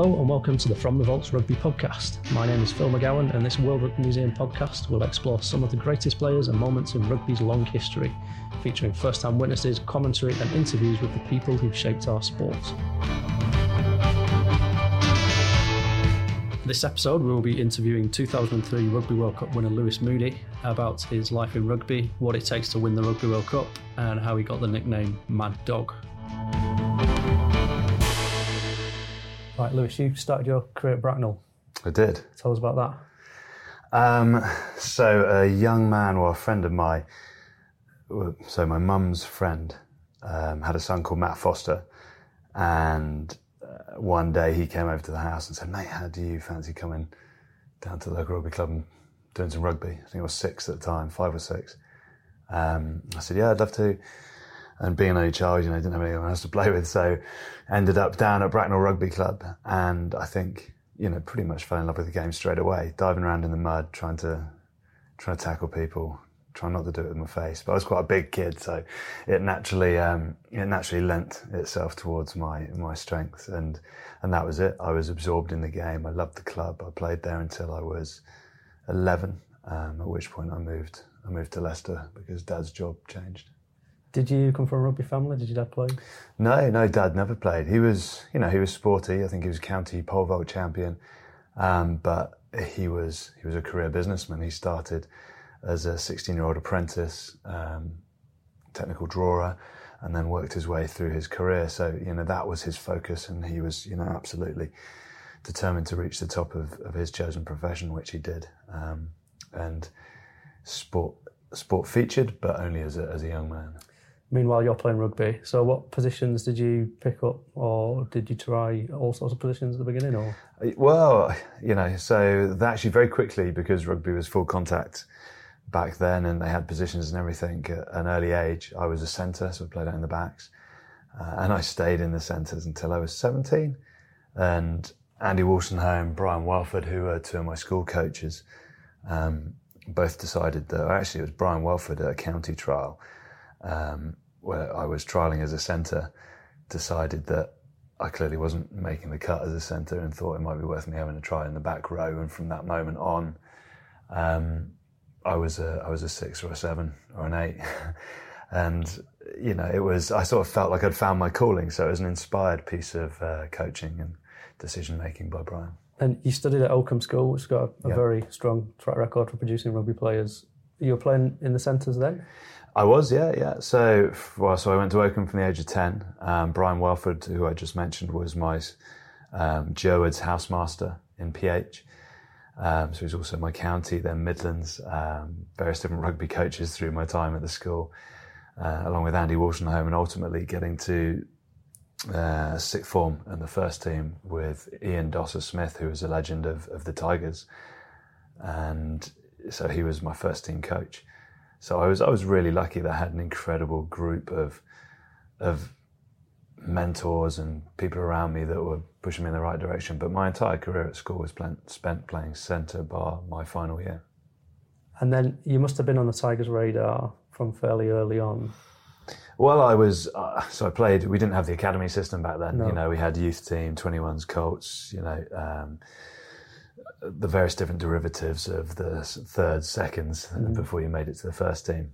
Hello and welcome to the From the Vaults Rugby podcast. My name is Phil McGowan, and this World Rugby Museum podcast will explore some of the greatest players and moments in rugby's long history, featuring first hand witnesses, commentary, and interviews with the people who've shaped our sport. This episode, we will be interviewing 2003 Rugby World Cup winner Lewis Moody about his life in rugby, what it takes to win the Rugby World Cup, and how he got the nickname Mad Dog. Right, Lewis, you started your career at Bracknell. I did. Tell us about that. Um, so a young man or a friend of mine, so my mum's friend, um, had a son called Matt Foster, and uh, one day he came over to the house and said, "Mate, how do you fancy coming down to the local rugby club and doing some rugby?" I think I was six at the time, five or six. Um, I said, "Yeah, I'd love to." And being only child, you know, didn't have anyone else to play with, so ended up down at Bracknell Rugby Club, and I think you know pretty much fell in love with the game straight away. Diving around in the mud, trying to trying to tackle people, trying not to do it with my face. But I was quite a big kid, so it naturally um, it naturally lent itself towards my my strengths, and and that was it. I was absorbed in the game. I loved the club. I played there until I was eleven, um, at which point I moved I moved to Leicester because Dad's job changed. Did you come from a rugby family? Did your dad play? No, no, Dad never played. He was, you know, he was sporty. I think he was county pole vault champion, um, but he was he was a career businessman. He started as a 16-year-old apprentice, um, technical drawer, and then worked his way through his career. So you know that was his focus, and he was, you know, absolutely determined to reach the top of, of his chosen profession, which he did. Um, and sport sport featured, but only as a as a young man. Meanwhile, you're playing rugby. So, what positions did you pick up, or did you try all sorts of positions at the beginning? Or Well, you know, so that actually very quickly because rugby was full contact back then, and they had positions and everything at an early age. I was a centre, so I played out in the backs, uh, and I stayed in the centres until I was seventeen. And Andy Wolstenholme, Brian Welford, who were two of my school coaches, um, both decided that actually it was Brian Welford at a county trial um, where I was trialing as a centre, decided that I clearly wasn't making the cut as a centre and thought it might be worth me having a try in the back row. And from that moment on, um, I was a I was a six or a seven or an eight, and you know it was I sort of felt like I'd found my calling. So it was an inspired piece of uh, coaching and decision making by Brian. and you studied at Oakham School, which has got a, a Yeah. very strong track record for producing rugby players. You were playing in the centres then. I was, yeah, yeah. So, well, so I went to Oakham from the age of 10. Um, Brian Welford, who I just mentioned, was my um, housemaster in PH. Um, so he's also my county, then Midlands, um, various different rugby coaches through my time at the school, uh, along with Andy Wolstenholme, and ultimately getting to uh, sixth form and the first team with Ian Dosser Smith, who was a legend of, of the Tigers. And so he was my first team coach. So I was I was really lucky that I had an incredible group of of mentors and people around me that were pushing me in the right direction. But my entire career at school was plan- spent playing centre bar my final year. And then you must have been on the Tigers' radar from fairly early on. Well, I was uh, so I played. We didn't have the academy system back then. No. You know, we had youth team, twenty ones, Colts. You know, um, the various different derivatives of the third seconds before you made it to the first team.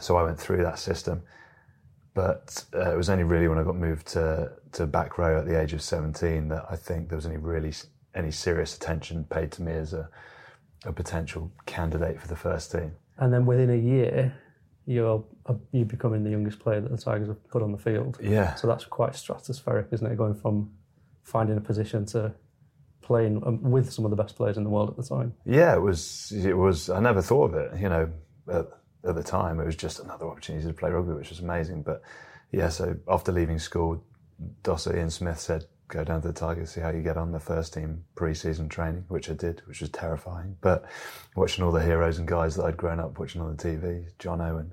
So I went through that system. but uh, it was only really when I got moved to to back row at the age of 17 that I think there was any really any serious attention paid to me as a a potential candidate for the first team. And then within a year, you're uh, you becoming the youngest player that the Tigers have put on the field. Yeah. So that's quite stratospheric, isn't it? Going from finding a position to playing um, with some of the best players in the world at the time. Yeah, it was. It was. I never thought of it. You know, at, at the time, it was just another opportunity to play rugby, which was amazing. But yeah, so after leaving school, Dosser Ian Smith said, "Go down to the Tigers, see how you get on the first team pre-season training," which I did, which was terrifying. But watching all the heroes and guys that I'd grown up watching on the TV, John Owen,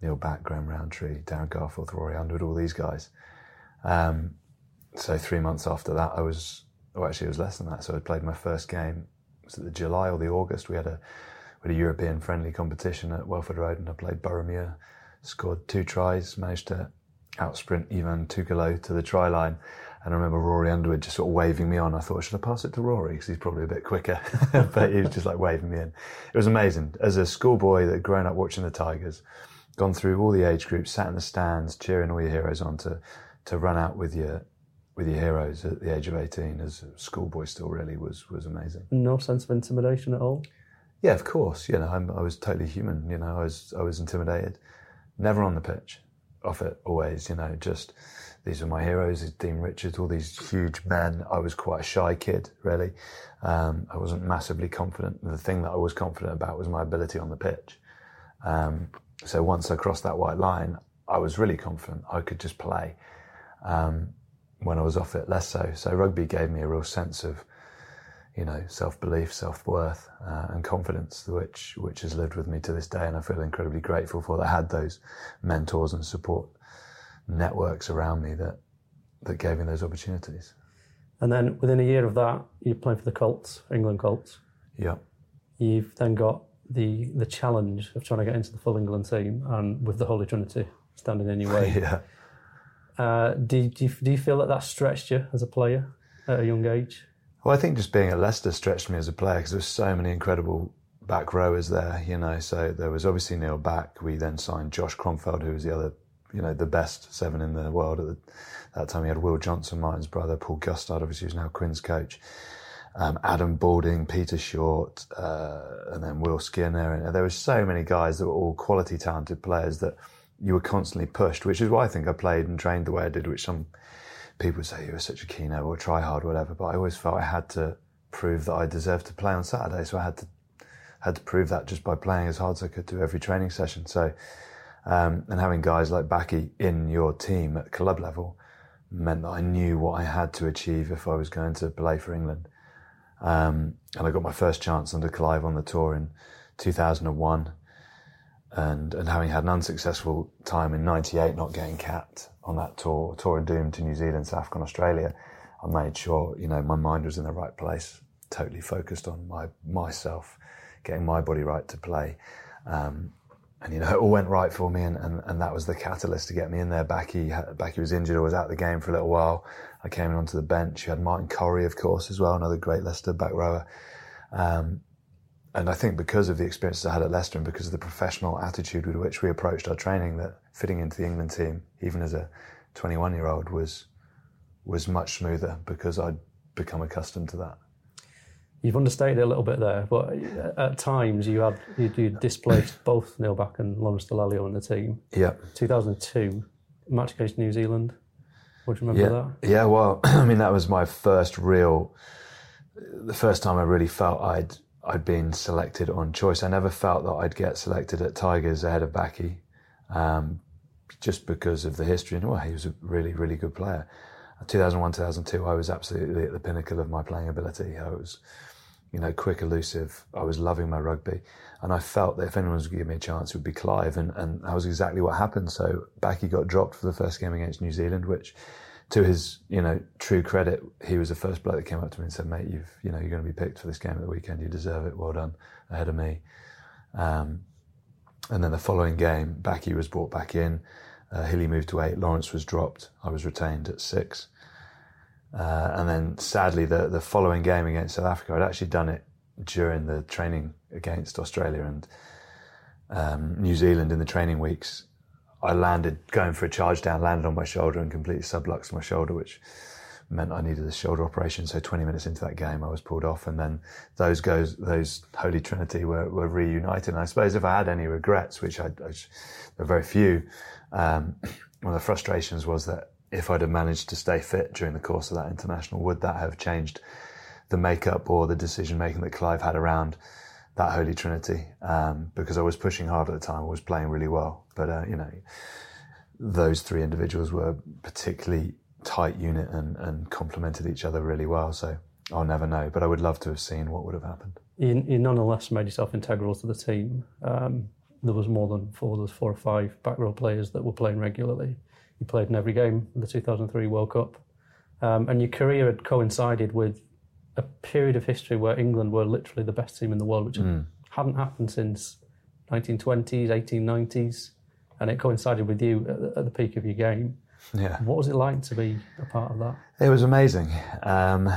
Neil Back, Graham Rowntree, Darren Garforth, Rory Underwood, all these guys. Um, so three months after that, I was, well, actually, it was less than that. So I played my first game. Was it the July or the August? We had a, we had a European friendly competition at Welford Road, and I played Boroughmuir. Scored two tries, managed to outsprint Ivan Tukalo to the try line. And I remember Rory Underwood just sort of waving me on. I thought, should I pass it to Rory? Because he's probably a bit quicker. but he was just like waving me in. It was amazing. As a schoolboy that had grown up watching the Tigers, gone through all the age groups, sat in the stands, cheering all your heroes on to, to run out with your with your heroes at the age of 18 as a schoolboy still really was was amazing. No sense of intimidation at all. Yeah, of course. You know, I'm, I was totally human. You know, I was I was intimidated. Never on the pitch, off it always. You know, just these were my heroes. Dean Richards, all these huge men. I was quite a shy kid, really. Um, I wasn't massively confident. The thing that I was confident about was my ability on the pitch. Um, so once I crossed that white line, I was really confident. I could just play. Um, when I was off it, less so. So rugby gave me a real sense of, you know, self-belief, self-worth, uh, and confidence, which which has lived with me to this day, and I feel incredibly grateful for that. I had those mentors and support networks around me that that gave me those opportunities. And then within a year of that, you're playing for the Colts, England Colts. Yeah. You've then got the the challenge of trying to get into the full England team, and with the Holy Trinity standing in your way. Yeah. Uh, do, do, you, do you feel that that stretched you as a player at a young age? Well, I think just being at Leicester stretched me as a player because there was so many incredible back rowers there, you know. So there was obviously Neil Back. We then signed Josh Kronfeld, who was the other, you know, the best seven in the world at the, that time. We had Will Johnson, Martin's brother, Paul Gustard, obviously, who's now Quins coach. Um, Adam Balding, Peter Short, uh, and then Will Skinner. And there were so many guys that were all quality, talented players that you were constantly pushed, which is why I think I played and trained the way I did, which some people would say you were such a keynote or try hard, or whatever. But I always felt I had to prove that I deserved to play on Saturday, so I had to had to prove that just by playing as hard as I could do every training session. So, um, and having guys like Backy in your team at club level meant that I knew what I had to achieve if I was going to play for England. Um, and I got my first chance under Clive on the tour in 2001. And, and having had an unsuccessful time in 98 not getting capped on that tour, tour of doom to New Zealand, South Africa and Australia, I made sure, you know, my mind was in the right place, totally focused on my, myself, getting my body right to play. Um, and you know, it all went right for me, and, and, and that was the catalyst to get me in there. Backy, Backy was injured or was out the game for a little while. I came in onto the bench. You had Martin Corry, of course, as well, another great Leicester back rower. Um, and I think because of the experiences I had at Leicester and because of the professional attitude with which we approached our training, that fitting into the England team, even as a 21 year old, was was much smoother because I'd become accustomed to that. You've understated it a little bit there, but at times you had you, you displaced both Neil Back and Lawrence Dallaglio in the team. Yeah. 2002 match against New Zealand. Would you remember Yeah, that? yeah. Well, I mean, that was my first real, the first time I really felt I'd I'd been selected on choice. I never felt that I'd get selected at Tigers ahead of Backy, um, just because of the history. And well, he was a really, really good player. 2001, 2002, I was absolutely at the pinnacle of my playing ability. I was, you know, quick, elusive. I was loving my rugby, and I felt that if anyone was to give me a chance, it would be Clive, and and that was exactly what happened. So Backy got dropped for the first game against New Zealand, which to his, you know, true credit, he was the first bloke that came up to me and said, "Mate, you've, you know, you're going to be picked for this game at the weekend. You deserve it. Well done, ahead of me." Um, and then the following game, Backy was brought back in. Uh, Hilly moved to eight. Lawrence was dropped. I was retained at six. Uh, and then, sadly, the the following game against South Africa, I'd actually done it during the training against Australia and um, New Zealand in the training weeks. I landed going for a charge down, landed on my shoulder and completely subluxed my shoulder, which meant I needed a shoulder operation. So 20 minutes into that game, I was pulled off, and then those goes those holy trinity were, were reunited. And I suppose if I had any regrets, which I, I there are very few, um, one of the frustrations was that if I'd have managed to stay fit during the course of that international, would that have changed the makeup or the decision making that Clive had around that holy trinity? Um, because I was pushing hard at the time, I was playing really well, but uh, you know, those three individuals were particularly tight unit and, and complemented each other really well. So I'll never know, but I would love to have seen what would have happened. You, you nonetheless made yourself integral to the team. Um, there was more than four, there was four or five back row players that were playing regularly. You played in every game of the 2003 World Cup. Um, and your career had coincided with a period of history where England were literally the best team in the world, which mm. hadn't happened since 1920s, 1890s. And it coincided with you at the, at the peak of your game. Yeah. What was it like to be a part of that? It was amazing. Um,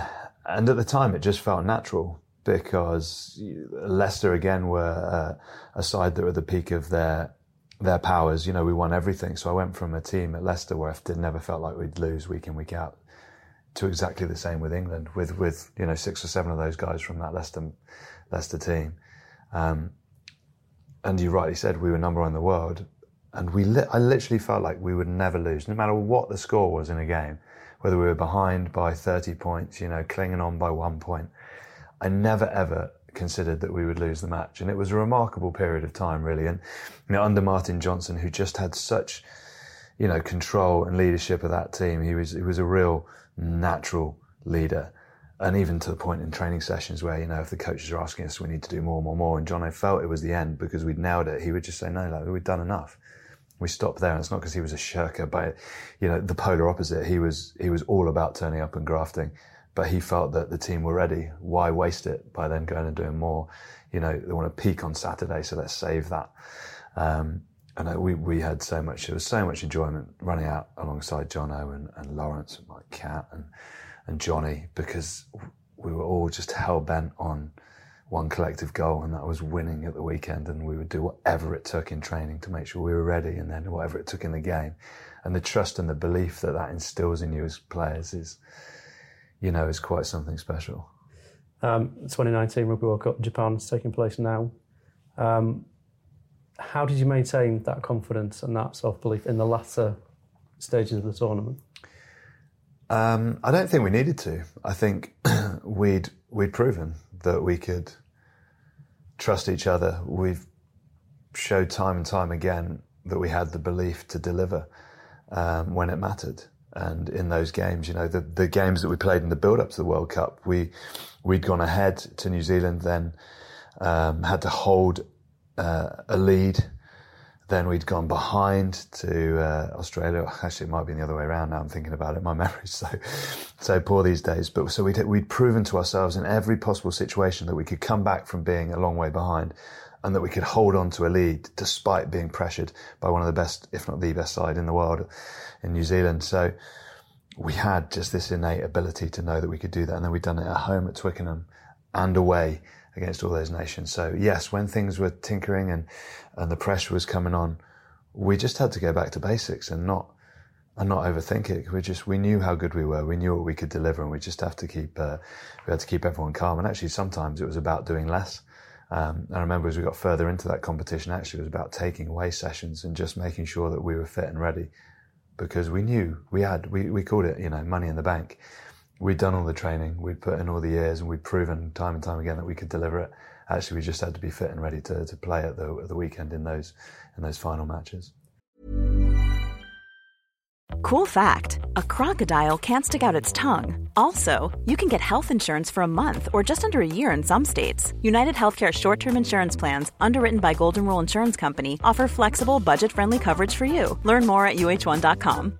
and at the time, it just felt natural because Leicester again were uh, a side that were at the peak of their their powers. You know, we won everything. So I went from a team at Leicester where I never felt like we'd lose week in week out to exactly the same with England, with with you know six or seven of those guys from that Leicester Leicester team. Um, and you rightly said we were number one in the world, and we li- I literally felt like we would never lose, no matter what the score was in a game, whether we were behind by 30 points, you know, clinging on by one point. I never ever considered that we would lose the match, and it was a remarkable period of time, really. And you know, under Martin Johnson, who just had such, you know, control and leadership of that team, he was he was a real natural leader. And even to the point in training sessions where, you know, if the coaches are asking us, we need to do more, more, more, and John I felt it was the end because we'd nailed it, he would just say, no, like, we've done enough we stopped there. And it's not because he was a shirker, but you know, the polar opposite. He was he was all about turning up and grafting, but he felt that the team were ready. Why waste it by then going and doing more? You know, they want to peak on Saturday, so let's save that. Um, and we we had so much. There was so much enjoyment running out alongside Jono and, and Lawrence and Mike Catt and and Johnny because we were all just hell bent on one collective goal, and that was winning at the weekend. And we would do whatever it took in training to make sure we were ready, and then whatever it took in the game. And the trust and the belief that that instills in you as players is, you know, is quite something special. Um, 2019 Rugby World Cup Japan is taking place now. Um, how did you maintain that confidence and that self belief in the latter stages of the tournament? Um, I don't think we needed to. I think we'd we'd proven that we could trust each other. We've showed time and time again that we had the belief to deliver um, when it mattered. And in those games, you know, the, the games that we played in the build up to the World Cup, we we'd gone ahead to New Zealand, then um, had to hold uh, a lead then we'd gone behind to uh, Australia. Actually, it might be the other way around now. I'm thinking about it. My memory's so so poor these days. But so we'd we'd proven to ourselves in every possible situation that we could come back from being a long way behind, and that we could hold on to a lead despite being pressured by one of the best, if not the best side in the world, in New Zealand. So we had just this innate ability to know that we could do that, and then we'd done it at home at Twickenham and away against all those nations. So yes, when things were tinkering and, and the pressure was coming on, we just had to go back to basics and not and not overthink it. We just we knew how good we were. We knew what we could deliver, and we just have to keep uh, we had to keep everyone calm. And actually, sometimes it was about doing less. Um, I remember as we got further into that competition, actually, it was about taking away sessions and just making sure that we were fit and ready, because we knew we had we we called it you know money in the bank we'd done all the training, we'd put in all the years, and we'd proven time and time again that we could deliver it. Actually, we just had to be fit and ready to, to play at the, at the weekend in those in those final matches. Cool fact: A crocodile can't stick out its tongue. Also, you can get health insurance for a month or just under a year in some states. United Healthcare short-term insurance plans, underwritten by Golden Rule Insurance Company, offer flexible, budget-friendly coverage for you. Learn more at uhone.com.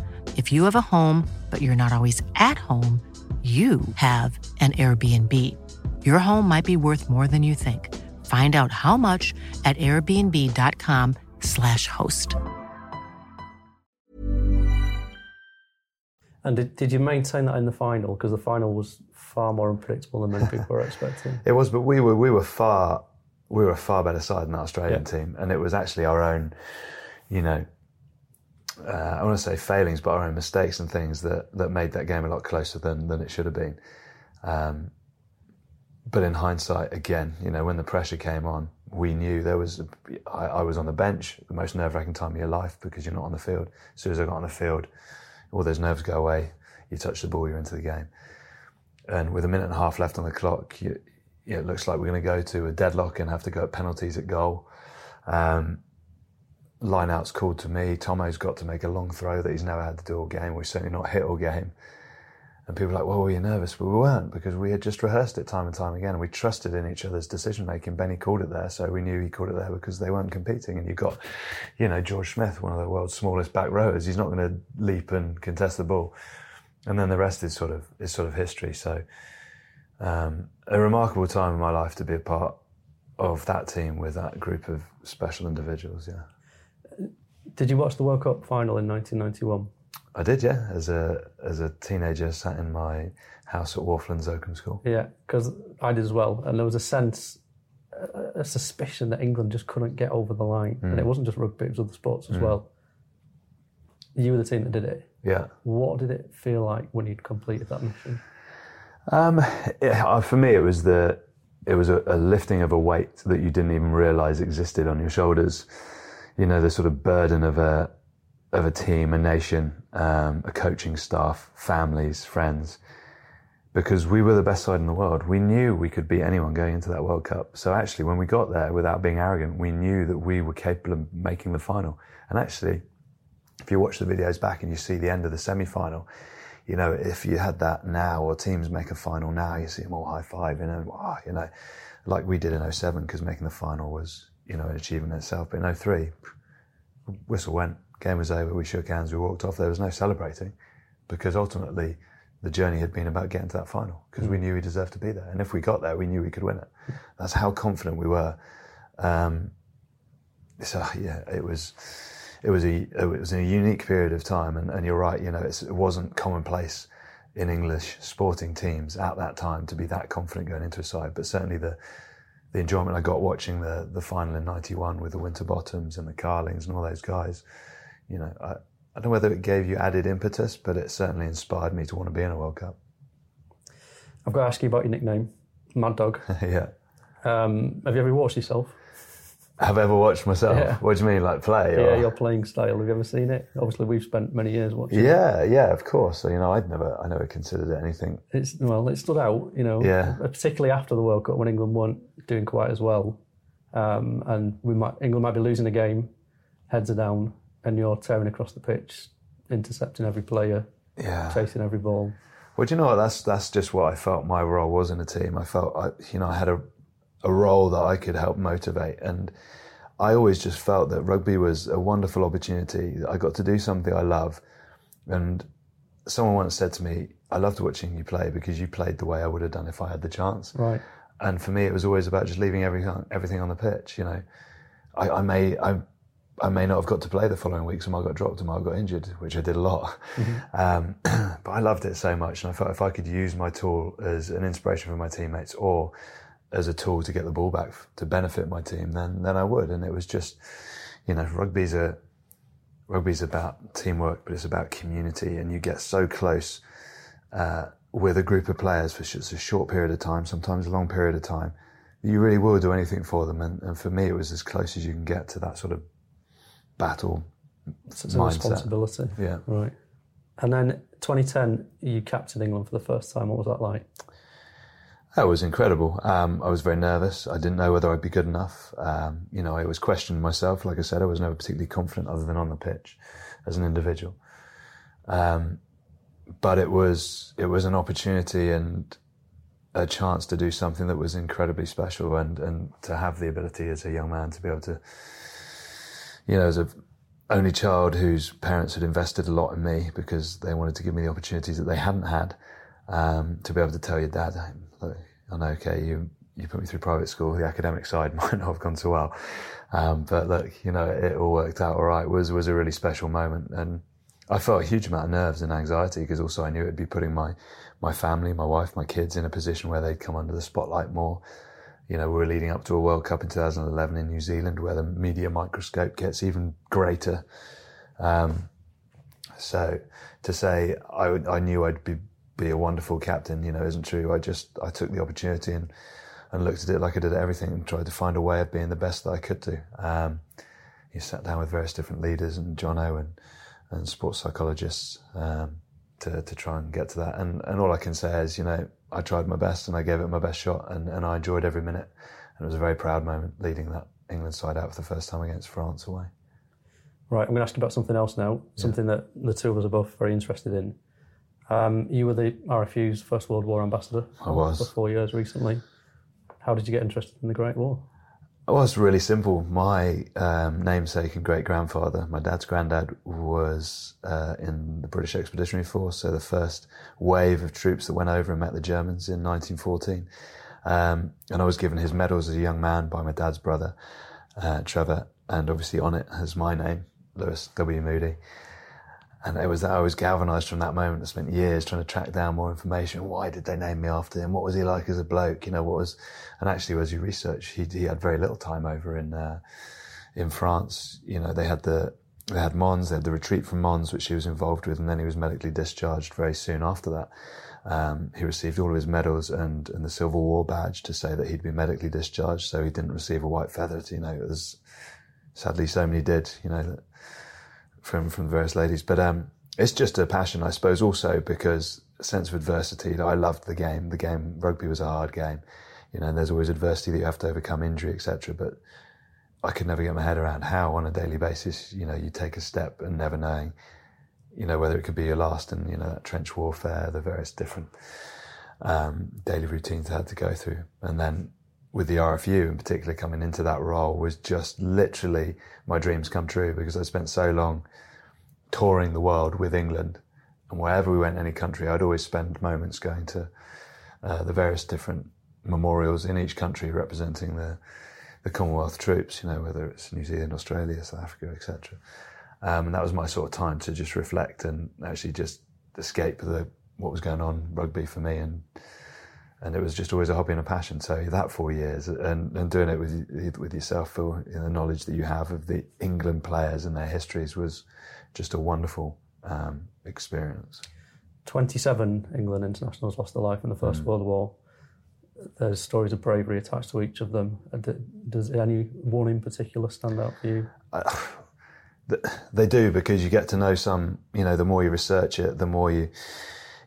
If you have a home, but you're not always at home, you have an Airbnb. Your home might be worth more than you think. Find out how much at airbnb.com/slash host. And did, did you maintain that in the final? Because the final was far more unpredictable than many people were expecting. It was, but we were we were far we were a far better side than that Australian Yeah. team, and it was actually our own, you know, uh, I want to say failings, but our own mistakes and things that that made that game a lot closer than than it should have been. Um, but in hindsight, again, you know, when the pressure came on, we knew there was. I, I was on the bench, the most nerve-wracking time of your life because you're not on the field. As soon as I got on the field, all those nerves go away. You touch the ball, you're into the game. And with a minute and a half left on the clock, you, it looks like we're going to go to a deadlock and have to go at penalties at goal. Um, line out's called to me. Tomo's got to make a long throw that he's never had to do all game. We've certainly not hit all game. And people are like, well, were you nervous? But we weren't because we had just rehearsed it time and time again. We trusted in each other's decision making. Benny called it there, so we knew he called it there because they weren't competing. And you got, you know, George Smith, one of the world's smallest back rowers. He's not going to leap and contest the ball. And then the rest is sort of is sort of history. So um, a remarkable time in my life to be a part of that team with that group of special individuals. Yeah. Did you watch the World Cup final in 1991? I did, yeah. As a as a teenager, sat in my house at Wharflands Oakham School. Yeah, because I did as well. And there was a sense, a, a suspicion that England just couldn't get over the line. And it wasn't just rugby, it was other sports as well. You were the team that did it. Yeah. What did it feel like when you'd completed that mission? Um, yeah, uh, for me, it was the it was a, a lifting of a weight that you didn't even realise existed on your shoulders. You know, the sort of burden of a of a team, a nation, um, a coaching staff, families, friends. Because we were the best side in the world. We knew we could beat anyone going into that World Cup. So actually, when we got there, without being arrogant, we knew that we were capable of making the final. And actually, if you watch the videos back and you see the end of the semi-final, you know, if you had that now or teams make a final now, you see them all high five and then, wow, you know, like we did in 07 because making the final was, you know, an achievement in itself. But in 03, whistle went, game was over, we shook hands, we walked off. There was no celebrating because ultimately the journey had been about getting to that final because we knew we deserved to be there. And if we got there, we knew we could win it. That's how confident we were. Um, so yeah, it was it was a it was a unique period of time, and, and you're right. You know, it's, it wasn't commonplace in English sporting teams at that time to be that confident going into a side. But certainly the the enjoyment I got watching the the final in '91 with the Winterbottoms and the Carlings and all those guys, you know, I, I don't know whether it gave you added impetus, but it certainly inspired me to want to be in a World Cup. I've got to ask you about your nickname, Mad Dog. yeah. Um, have you ever watched yourself? Have ever watched myself? Yeah. What do you mean, like play? Yeah, or- your playing style. Have you ever seen it? Obviously, we've spent many years watching. it. Yeah, yeah, of course. So, you know, I'd never, I never considered it anything. It's well, it stood out, you know, Yeah. particularly after the World Cup when England weren't doing quite as well, um, and we might England might be losing a game, heads are down, and you're tearing across the pitch, intercepting every player, Yeah. chasing every ball. Well, do you know what? That's that's just what I felt my role was in the team. I felt, I, you know, I had a a role that I could help motivate, and I always just felt that rugby was a wonderful opportunity. I got to do something I love, and someone once said to me, "I loved watching you play because you played the way I would have done if I had the chance." Right. And for me, it was always about just leaving everything everything on the pitch. You know, I, I may I, I may not have got to play the following week. Some I got dropped, and I got injured, which I did a lot. Um, but I loved it so much, and I felt if I could use my tool as an inspiration for my teammates, or as a tool to get the ball back to benefit my team, then then I would. And it was just, you know, rugby's a rugby's about teamwork, but it's about community, and you get so close uh, with a group of players for just a short period of time, sometimes a long period of time. You really will do anything for them, and, and for me, it was as close as you can get to that sort of battle It's mindset. responsibility. Yeah. Right. And then 2010, you captained England for the first time. What was that like? That was incredible. Um, I was very nervous. I didn't know whether I'd be good enough. Um, you know, I always questioned myself. Like I said, I was never particularly confident other than on the pitch as an individual. Um, but it was it was an opportunity and a chance to do something that was incredibly special and and to have the ability as a young man to be able to, you know, as a only child whose parents had invested a lot in me because they wanted to give me the opportunities that they hadn't had. Um, to be able to tell your dad, I know, okay, you you put me through private school. The academic side might not have gone so well, um, but look, you know, it all worked out all right. It was was a really special moment, and I felt a huge amount of nerves and anxiety because also I knew it'd be putting my my family, my wife, my kids in a position where they'd come under the spotlight more. You know, we were leading up to a World Cup in 2011 in New Zealand where the media microscope gets even greater. Um, so to say I, I knew I'd be be a wonderful captain, you know, isn't true. I just I took the opportunity and and looked at it like I did everything and tried to find a way of being the best that I could do. Um, you sat down with various different leaders and John Owen and sports psychologists um, to to try and get to that. And and all I can say is, you know, I tried my best and I gave it my best shot, and, and I enjoyed every minute. And it was a very proud moment leading that England side out for the first time against France away. Right, I'm going to ask you about something else now, something that the two of us are both very interested in. Um, you were the RFU's First World War ambassador. I was. For four years recently. How did you get interested in the Great War? It was really simple. My um, namesake and great grandfather, my dad's granddad, was uh, in the British Expeditionary Force, so the first wave of troops that went over and met the Germans in 1914. Um, and I was given his medals as a young man by my dad's brother, uh, Trevor, and obviously on it has my name, Lewis W. Moody. And it was that I was galvanized from that moment. I spent years trying to track down more information. Why did they name me after him? What was he like as a bloke? You know, what was, and actually, as you research, he, he had very little time over in, uh, in France. You know, they had the, they had Mons, they had the retreat from Mons, which he was involved with, and then he was medically discharged very soon after that. Um, he received all of his medals and, and the Silver War badge to say that he'd been medically discharged, so he didn't receive a white feather. You know, as sadly so many did. You know, from from various ladies. But um, it's just a passion, I suppose, also because a sense of adversity. I loved the game. The game rugby was a hard game, you know. And there's always adversity that you have to overcome, injury, etc. But I could never get my head around how, on a daily basis, you know, you take a step and never knowing, you know, whether it could be your last, and you know that trench warfare, the various different um, daily routines I had to go through, and then with the RFU in particular coming into that role was just literally my dreams come true because I spent so long touring the world with England and wherever we went, any country, I'd always spend moments going to uh, the various different memorials in each country representing the the Commonwealth troops, you know, whether it's New Zealand, Australia, South Africa, etc. Um, and that was my sort of time to just reflect and actually just escape the what was going on rugby for me and and it was just always a hobby and a passion. So that four years and, and doing it with with yourself know, the knowledge that you have of the England players and their histories was just a wonderful um, experience. Twenty-seven England internationals lost their life in the First Mm. World War. There's stories of bravery attached to each of them. Uh, Does any one in particular stand out for you? Th- They do because you get to know some. You know, the more you research it, the more you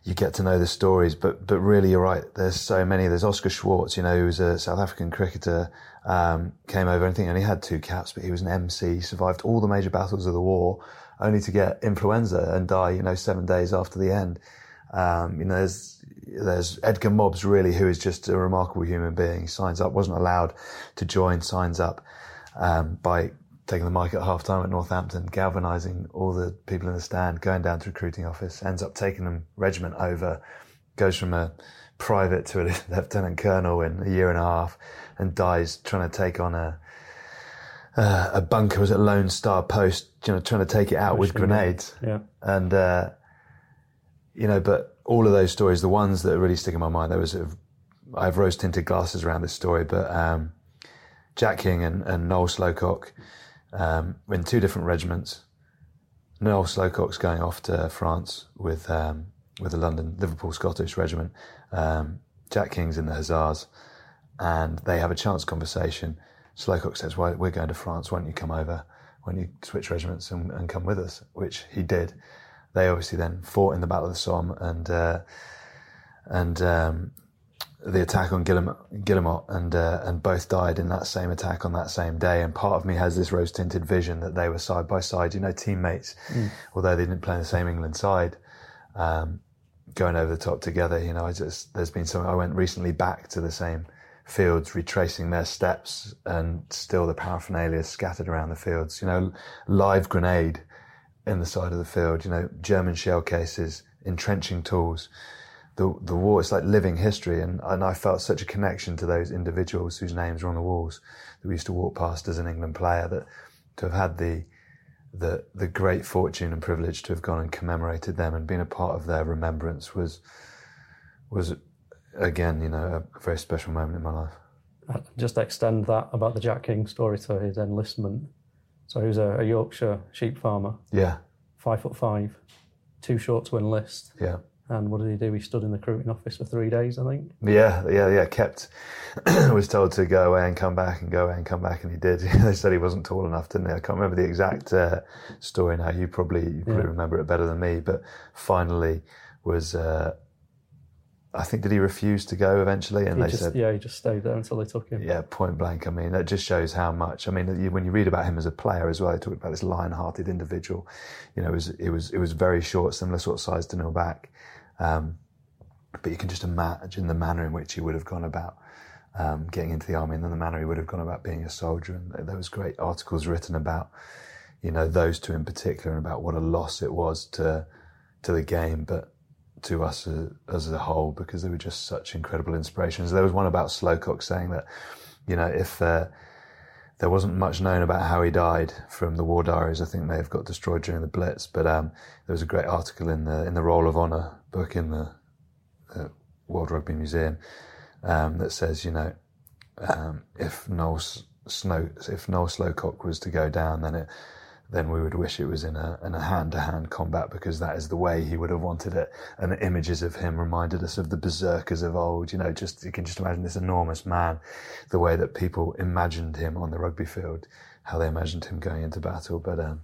you get to know the stories. But but really, you're right. There's so many. There's Oscar Schwarz. You know, who was a South African cricketer. Um, came over. I think he only had two caps, but he was an MC. Survived all the major battles of the war, only to get influenza and die. You know, seven days after the end. Um, you know, there's there's Edgar Mobbs really, who is just a remarkable human being. Signs up, wasn't allowed to join, signs up um, by taking the mic at half time at Northampton, galvanising all the people in the stand, going down to recruiting office, ends up taking them regiment over, goes from a private to a lieutenant colonel in a year and a half, and dies trying to take on a uh, a bunker was at Lower Star Post, you know, trying to take it out with grenades. Yeah. And, uh, you know, but all of those stories, the ones that really stick in my mind, there was, I have rose tinted glasses around this story, but, um, Jack King and, and Noel Slocock, um, in two different regiments. Noel Slocock's going off to France with, um, with the London Liverpool Scottish regiment. Um, Jack King's in the Hussars and they have a chance conversation. Slocock says, "Why we're going to France? Why don't you come over? Why don't you switch regiments and, and come with us?" Which he did. they obviously then fought in the Battle of the Somme and uh, and um, the attack on Guillemont, and uh, and both died in that same attack on that same day. And part of me has this rose tinted vision that they were side by side, you know, teammates, mm. although they didn't play in the same England side, um, going over the top together. You know, I just there's been some. I went recently back to the same fields, retracing their steps, and still the paraphernalia scattered around the fields. You know, live grenade in the side of the field. You know, German shell cases, entrenching tools the the war it's like living history. And, and I felt such a connection to those individuals whose names were on the walls that we used to walk past as an England player that to have had the the the great fortune and privilege to have gone and commemorated them and been a part of their remembrance was was again you know a very special moment in my life. Just extend that about the Jack King story to his enlistment. So he was a, a Yorkshire sheep farmer. Yeah. Five foot five too short to enlist. Yeah and what did he do? He stood in the recruiting office for three days, I think. Yeah, yeah, yeah. Kept was told to go away and come back and go away and come back, and he did. they said he wasn't tall enough, didn't they? I can't remember the exact uh, story now. You probably you probably yeah. remember it better than me. But finally, was uh, I think did he refuse to go eventually? And he they just, said, yeah, he just stayed there until they took him. Yeah, point blank. I mean, that just shows how much. I mean, when you read about him as a player as well, they talked about this lion-hearted individual. You know, it was it was it was very short, similar sort of size to Neil Back. Um, but you can just imagine the manner in which he would have gone about um, getting into the army, and then the manner he would have gone about being a soldier. And there was great articles written about, you know, those two in particular, and about what a loss it was to to the game, but to us as, as a whole, because they were just such incredible inspirations. There was one about Slocock saying that, you know, if uh, there wasn't much known about how he died from the war diaries. I think they have got destroyed during the Blitz, but um, there was a great article in the in the Roll of Honour book in the, the World Rugby Museum um, that says, you know, um, if Noel Snow, if Noel Slocock was to go down, then it then we would wish it was in a in a hand to hand combat because that is the way he would have wanted it. And the images of him reminded us of the berserkers of old. You know, just you can just imagine this enormous man, the way that people imagined him on the rugby field, how they imagined him going into battle. But um,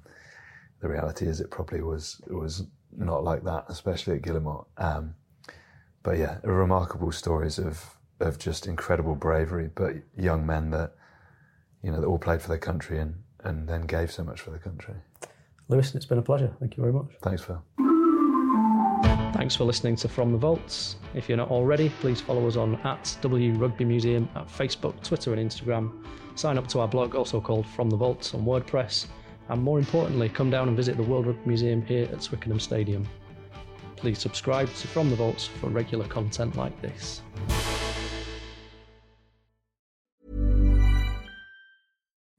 the reality is, it probably was was not like that, especially at Guillemont. Um, but yeah, remarkable stories of of just incredible bravery, but young men that you know that all played for their country and and then gave so much for the country. Lewis, it's been a pleasure. Thank you very much. Thanks, Phil. Thanks for listening to From the Vaults. If you're not already, please follow us on at W Rugby Museum at Facebook, Twitter, and Instagram. Sign up to our blog, also called From the Vaults, on WordPress. And more importantly, come down and visit the World Rugby Museum here at Twickenham Stadium. Please subscribe to From the Vaults for regular content like this.